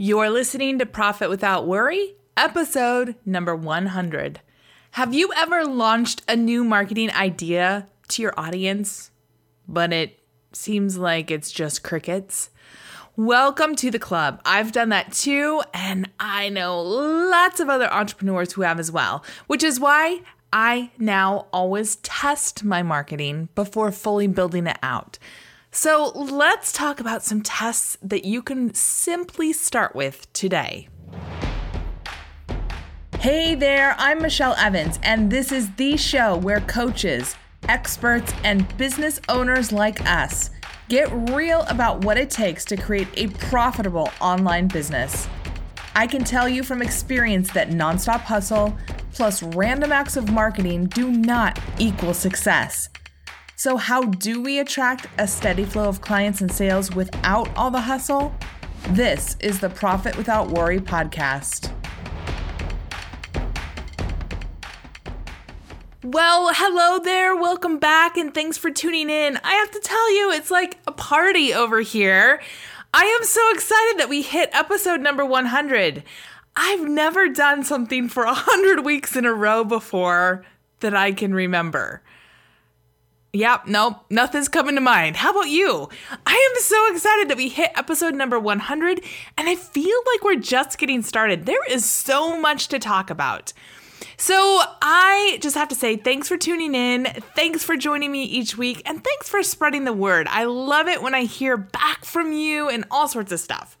You're listening to Profit Without Worry, episode number 100. Have you ever launched a new marketing idea to your audience, but it seems like it's just crickets? Welcome to the club. I've done that too, and I know lots of other entrepreneurs who have as well, which is why I now always test my marketing before fully building it out. So let's talk about some tests that you can simply start with today. Hey there, I'm Michelle Evans, and this is the show where coaches, experts, and business owners like us get real about what it takes to create a profitable online business. I can tell you from experience that nonstop hustle plus random acts of marketing do not equal success. So, how do we attract a steady flow of clients and sales without all the hustle? This is the Profit Without Worry podcast. Well, hello there. Welcome back and thanks for tuning in. I have to tell you, it's like a party over here. I am so excited that we hit episode number 100. I've never done something for 100 weeks in a row before that I can remember. Yep, nope, nothing's coming to mind. How about you? I am so excited that we hit episode number 100, and I feel like we're just getting started. There is so much to talk about. So, I just have to say thanks for tuning in. Thanks for joining me each week, and thanks for spreading the word. I love it when I hear back from you and all sorts of stuff.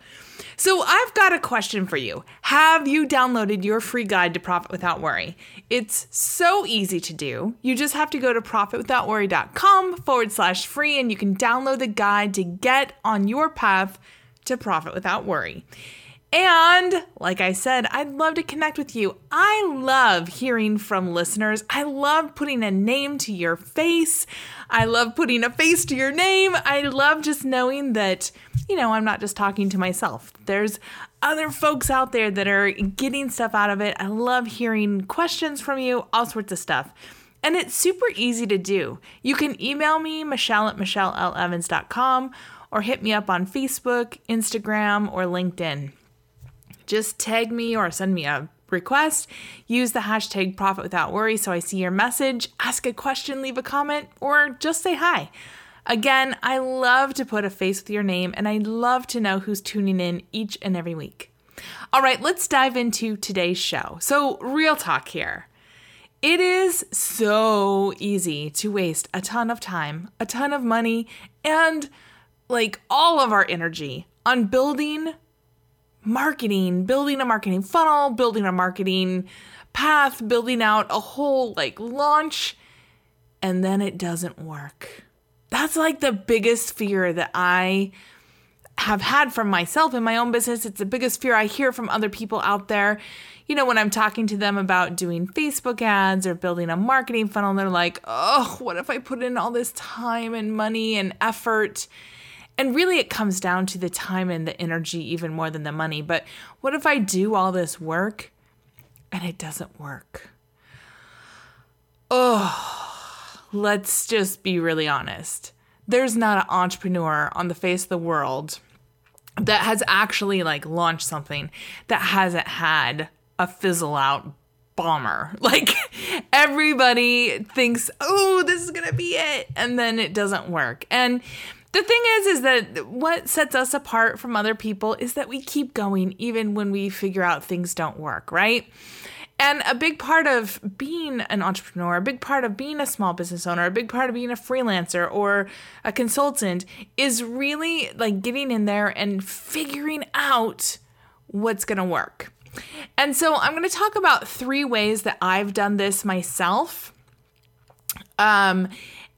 So, I've got a question for you. Have you downloaded your free guide to Profit Without Worry? It's so easy to do. You just have to go to profitwithoutworry.com forward slash free and you can download the guide to get on your path to profit without worry. And like I said, I'd love to connect with you. I love hearing from listeners. I love putting a name to your face. I love putting a face to your name. I love just knowing that, you know, I'm not just talking to myself. There's other folks out there that are getting stuff out of it. I love hearing questions from you, all sorts of stuff. And it's super easy to do. You can email me, Michelle at MichelleLEvans.com, or hit me up on Facebook, Instagram, or LinkedIn just tag me or send me a request. Use the hashtag profit without worry so I see your message, ask a question, leave a comment, or just say hi. Again, I love to put a face with your name and I love to know who's tuning in each and every week. All right, let's dive into today's show. So, real talk here. It is so easy to waste a ton of time, a ton of money, and like all of our energy on building marketing, building a marketing funnel, building a marketing path, building out a whole like launch, and then it doesn't work. That's like the biggest fear that I have had from myself in my own business. It's the biggest fear I hear from other people out there. You know, when I'm talking to them about doing Facebook ads or building a marketing funnel, they're like, oh, what if I put in all this time and money and effort? And really, it comes down to the time and the energy even more than the money. But what if I do all this work and it doesn't work? Oh, let's just be really honest. There's not an entrepreneur on the face of the world that has actually like launched something that hasn't had a fizzle out bomber. Like everybody thinks, "Oh, this is going to be it." And then it doesn't work. And the thing is is that what sets us apart from other people is that we keep going even when we figure out things don't work right and a big part of being an entrepreneur, a big part of being a small business owner, a big part of being a freelancer or a consultant is really like getting in there and figuring out what's going to work. And so I'm going to talk about three ways that I've done this myself. Um,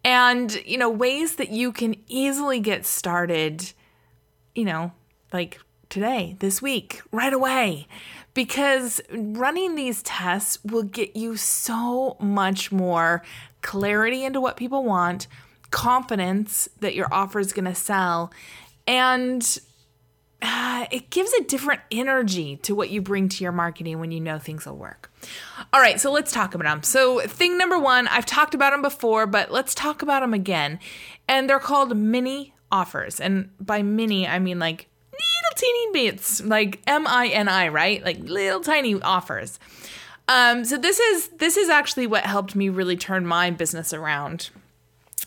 and you know ways that you can easily get started you know like today this week right away. Because running these tests will get you so much more clarity into what people want confidence that your offer is going to sell and uh, it gives a different energy to what you bring to your marketing when you know things will work. All right, so let's talk about them. So, thing number one, I've talked about them before, but let's talk about them again. And they're called mini offers. And by mini, I mean like little teeny bits, like M I N I, right? Like little tiny offers. Um, so this is this is actually what helped me really turn my business around.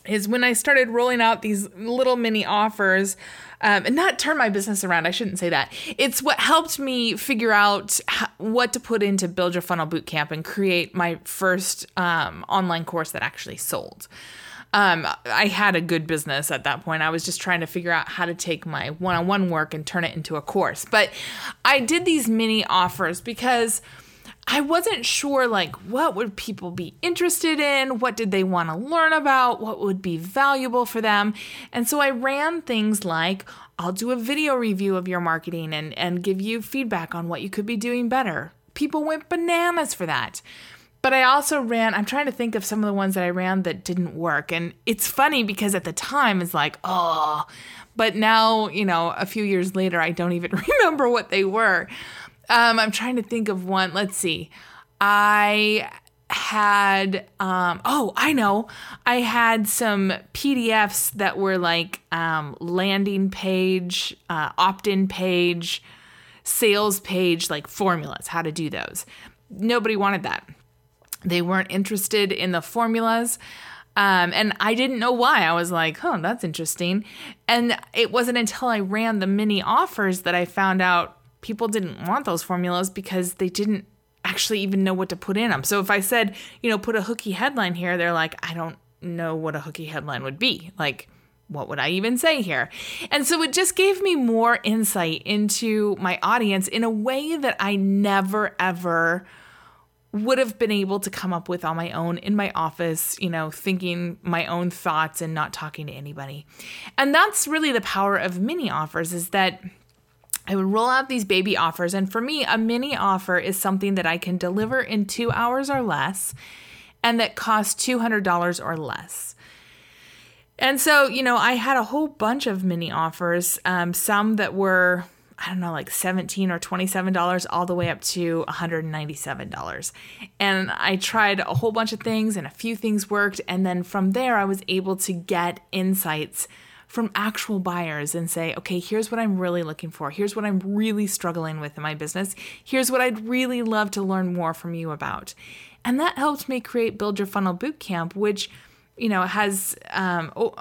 Is when I started rolling out these little mini offers, um, and not turn my business around. I shouldn't say that. It's what helped me figure out what to put into Build Your Funnel Bootcamp and create my first um, online course that actually sold. Um, I had a good business at that point. I was just trying to figure out how to take my one on one work and turn it into a course. But I did these mini offers because I wasn't sure like what would people be interested in, what did they want to learn about, what would be valuable for them. And so I ran things like I'll do a video review of your marketing and and give you feedback on what you could be doing better. People went bananas for that. But I also ran, I'm trying to think of some of the ones that I ran that didn't work. And it's funny because at the time it's like, oh, but now, you know, a few years later, I don't even remember what they were. Um, I'm trying to think of one. Let's see. I had um oh i know i had some pdfs that were like um landing page uh, opt-in page sales page like formulas how to do those nobody wanted that they weren't interested in the formulas um, and I didn't know why. I was like, huh, that's interesting. And it wasn't until I ran the mini offers that I found out people didn't want those formulas because they didn't actually even know what to put in them. So if I said, you know, put a hooky headline here, they're like, I don't know what a hooky headline would be. Like, what would I even say here? And so it just gave me more insight into my audience in a way that I never ever would have been able to come up with on my own in my office, you know, thinking my own thoughts and not talking to anybody. And that's really the power of mini offers is that I would roll out these baby offers. And for me, a mini offer is something that I can deliver in two hours or less and that costs $200 or less. And so, you know, I had a whole bunch of mini offers, um, some that were, I don't know, like 17 or $27 all the way up to $197. And I tried a whole bunch of things and a few things worked. And then from there, I was able to get insights from actual buyers and say, okay, here's what I'm really looking for. Here's what I'm really struggling with in my business. Here's what I'd really love to learn more from you about. And that helped me create Build Your Funnel Bootcamp, which, you know, has um, oh,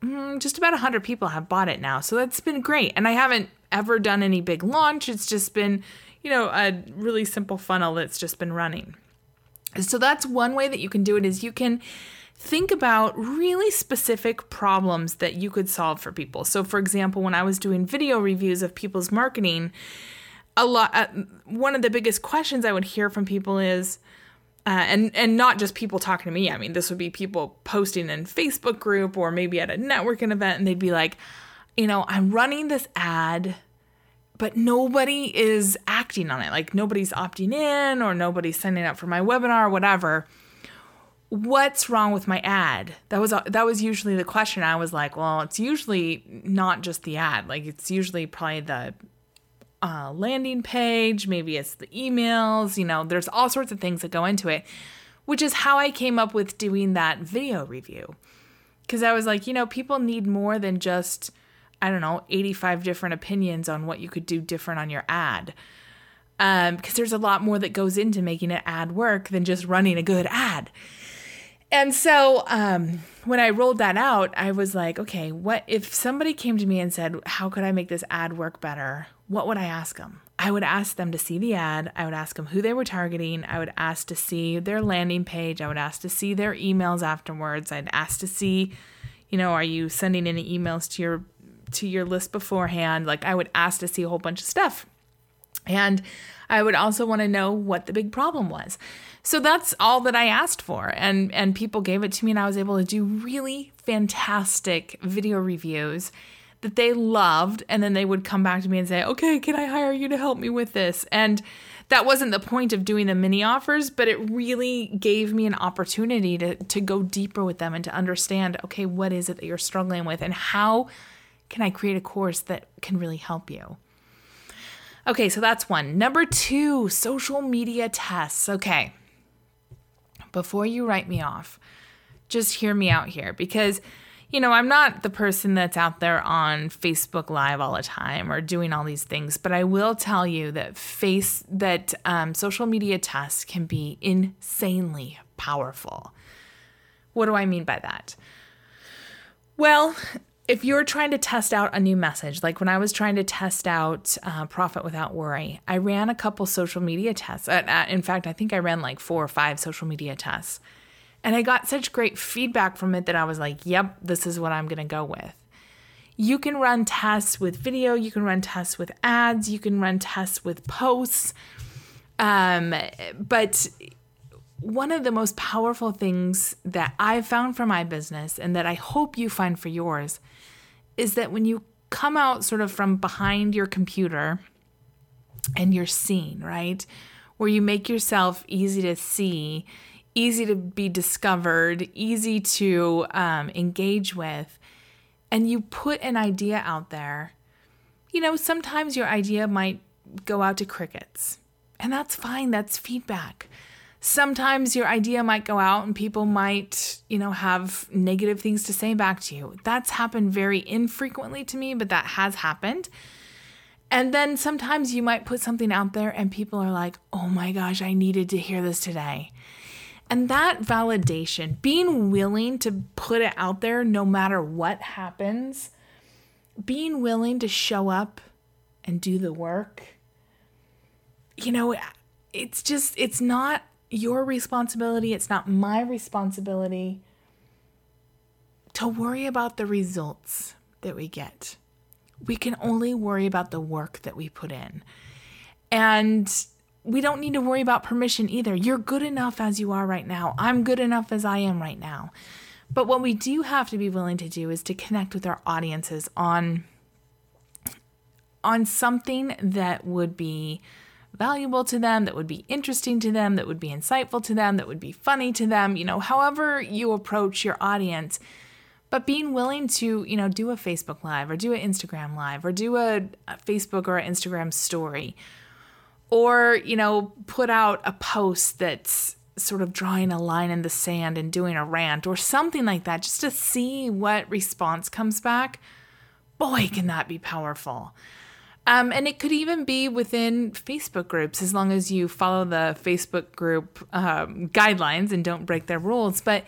mm, just about 100 people have bought it now. So that's been great. And I haven't ever done any big launch. It's just been, you know, a really simple funnel that's just been running. So that's one way that you can do it is you can think about really specific problems that you could solve for people. So, for example, when I was doing video reviews of people's marketing, a lot uh, one of the biggest questions I would hear from people is uh, and and not just people talking to me. I mean, this would be people posting in Facebook group or maybe at a networking event, and they'd be like, you know, I'm running this ad, but nobody is acting on it. Like nobody's opting in or nobody's signing up for my webinar or whatever what's wrong with my ad? That was that was usually the question. I was like well it's usually not just the ad. Like it's usually probably the uh, landing page. Maybe it's the emails you know there's all sorts of things that go into it which is how i came up with doing that video review. Because i was like you know people need more than just i don't know 85 different opinions on what you could do different on your ad. Um, because there's a lot more that goes into making an ad work than just running a good ad and so um, when I rolled that out, I was like, okay, what if somebody came to me and said, how could I make this ad work better? What would I ask them? I would ask them to see the ad. I would ask them who they were targeting. I would ask to see their landing page. I would ask to see their emails afterwards. I'd ask to see, you know, are you sending any emails to your to your list beforehand? Like I would ask to see a whole bunch of stuff. And I would also want to know what the big problem was. So that's all that I asked for and and people gave it to me and I was able to do really fantastic video reviews that they loved and then they would come back to me and say, "Okay, can I hire you to help me with this?" And that wasn't the point of doing the mini offers, but it really gave me an opportunity to to go deeper with them and to understand, okay, what is it that you're struggling with and how can I create a course that can really help you? Okay, so that's one. Number 2, social media tests. Okay before you write me off, just hear me out here because you know, I'm not the person that's out there on Facebook Live all the time or doing all these things, but I will tell you that face that um, social media tests can be insanely powerful. What do I mean by that? Well, if you're trying to test out a new message, like when I was trying to test out uh, Profit Without Worry, I ran a couple social media tests. Uh, in fact, I think I ran like four or five social media tests. And I got such great feedback from it that I was like, yep, this is what I'm going to go with. You can run tests with video, you can run tests with ads, you can run tests with posts. Um, but one of the most powerful things that I've found for my business and that I hope you find for yours is that when you come out sort of from behind your computer and you're seen, right? Where you make yourself easy to see easy to be discovered, easy to um, engage with, and you put an idea out there, you know, sometimes your idea might go out to crickets, and that's fine, that's feedback. Sometimes your idea might go out and people might, you know, have negative things to say back to you. That's happened very infrequently to me, but that has happened. And then sometimes you might put something out there and people are like, oh my gosh, I needed to hear this today. And that validation, being willing to put it out there no matter what happens, being willing to show up and do the work, you know, it's just, it's not your responsibility, it's not my responsibility to worry about the results that we get. We can only worry about the work that we put in. And we don't need to worry about permission either. You're good enough as you are right now. I'm good enough as I am right now. But what we do have to be willing to do is to connect with our audiences on on something that would be valuable to them, that would be interesting to them, that would be insightful to them, that would be funny to them, you know, however you approach your audience. But being willing to, you know, do a Facebook live or do an Instagram live or do a, a Facebook or Instagram story or you know put out a post that's sort of drawing a line in the sand and doing a rant or something like that just to see what response comes back boy can that be powerful um, and it could even be within Facebook groups as long as you follow the Facebook group um, guidelines and don't break their rules. But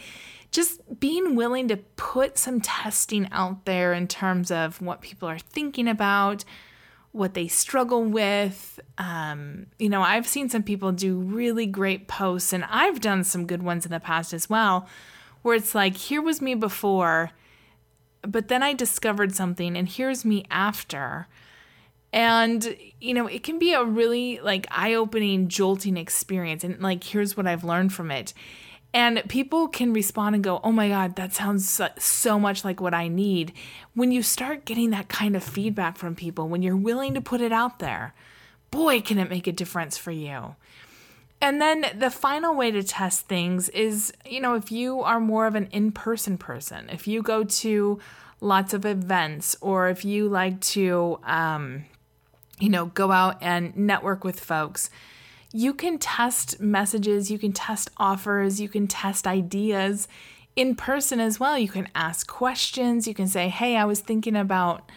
just being willing to put some testing out there in terms of what people are thinking about, what they struggle with. Um, you know, I've seen some people do really great posts, and I've done some good ones in the past as well, where it's like, here was me before, but then I discovered something, and here's me after. And, you know, it can be a really like eye opening, jolting experience. And like, here's what I've learned from it. And people can respond and go, oh my God, that sounds so much like what I need. When you start getting that kind of feedback from people, when you're willing to put it out there, boy, can it make a difference for you. And then the final way to test things is, you know, if you are more of an in person person, if you go to lots of events, or if you like to, um, you know, go out and network with folks you can test messages, you can test offers, you can test ideas in person as well. You can ask questions, you can say, "Hey, I was thinking about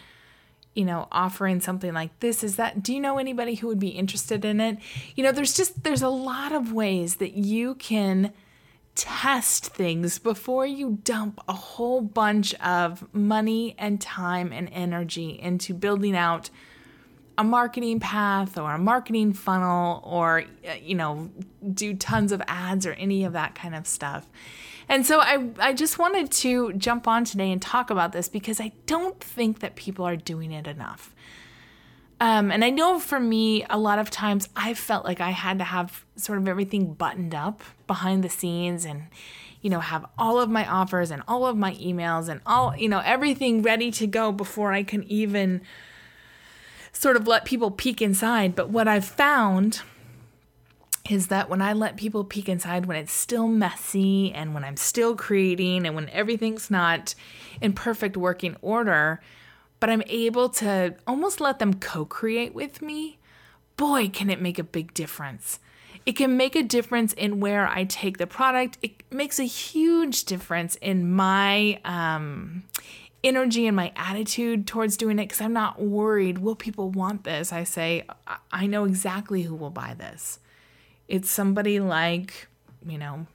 you know, offering something like this is that do you know anybody who would be interested in it? You know, there's just there's a lot of ways that you can test things before you dump a whole bunch of money and time and energy into building out a marketing path or a marketing funnel or uh, you know do tons of ads or any of that kind of stuff. And so I I just wanted to jump on today and talk about this because I don't think that people are doing it enough. Um, and I know for me, a lot of times I felt like I had to have sort of everything buttoned up behind the scenes and, you know, have all of my offers and all of my emails and all, you know, everything ready to go before I can even sort of let people peek inside. But what I've found is that when I let people peek inside, when it's still messy and when I'm still creating and when everything's not in perfect working order, but I'm able to almost let them co create with me, boy, can it make a big difference. It can make a difference in where I take the product. It makes a huge difference in my um, energy and my attitude towards doing it because I'm not worried. Will people want this? I say, I know exactly who will buy this. It's somebody like, you know,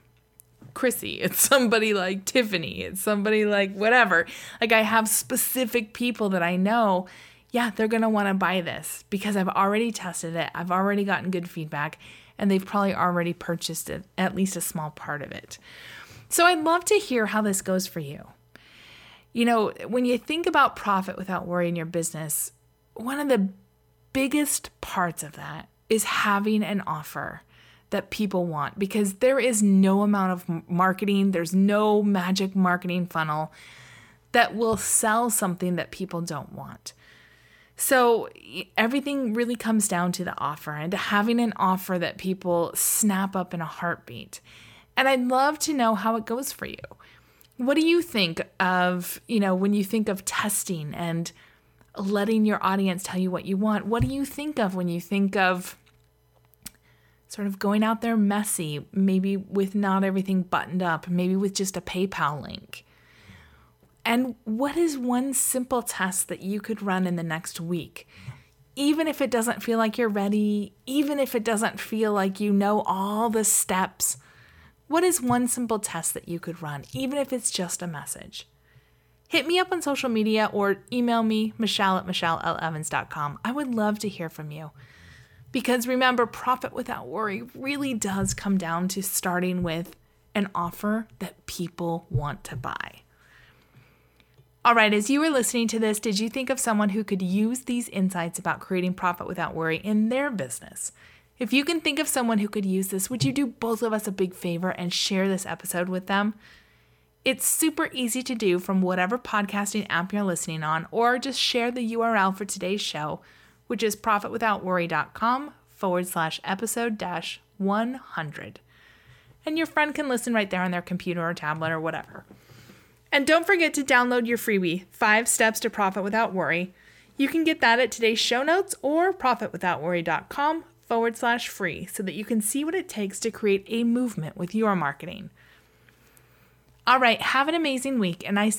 Chrissy. It's somebody like Tiffany. It's somebody like whatever. Like I have specific people that I know, yeah, they're going to want to buy this because I've already tested it. I've already gotten good feedback and they've probably already purchased it, at least a small part of it. So I'd love to hear how this goes for you. You know, when you think about profit without worry in your business, one of the biggest parts of that is having an offer that people want because there is no amount of marketing, there's no magic marketing funnel that will sell something that people don't want. So everything really comes down to the offer and to having an offer that people snap up in a heartbeat. And I'd love to know how it goes for you. What do you think of, you know, when you think of testing and letting your audience tell you what you want? What do you think of when you think of sort of going out there messy, maybe with not everything buttoned up, maybe with just a PayPal link? And what is one simple test that you could run in the next week? Even if it doesn't feel like you're ready, even if it doesn't feel like you know all the steps, what is one simple test that you could run, even if it's just a message? Hit me up on social media or email me, Michelle at MichelleLEvans.com. I would love to hear from you. Because remember, profit without worry really does come down to starting with an offer that people want to buy. All right, as you were listening to this, did you think of someone who could use these insights about creating profit without worry in their business? If you can think of someone who could use this, would you do both of us a big favor and share this episode with them? It's super easy to do from whatever podcasting app you're listening on, or just share the URL for today's show, which is profitwithoutworry.com forward slash episode dash 100. And your friend can listen right there on their computer or tablet or whatever. And don't forget to download your freebie, Five Steps to Profit Without Worry. You can get that at today's show notes or profitwithoutworry.com forward slash free so that you can see what it takes to create a movement with your marketing. All right, have an amazing week. And I,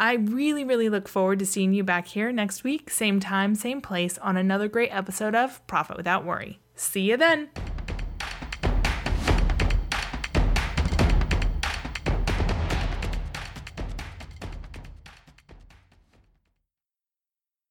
I really, really look forward to seeing you back here next week, same time, same place, on another great episode of Profit Without Worry. See you then.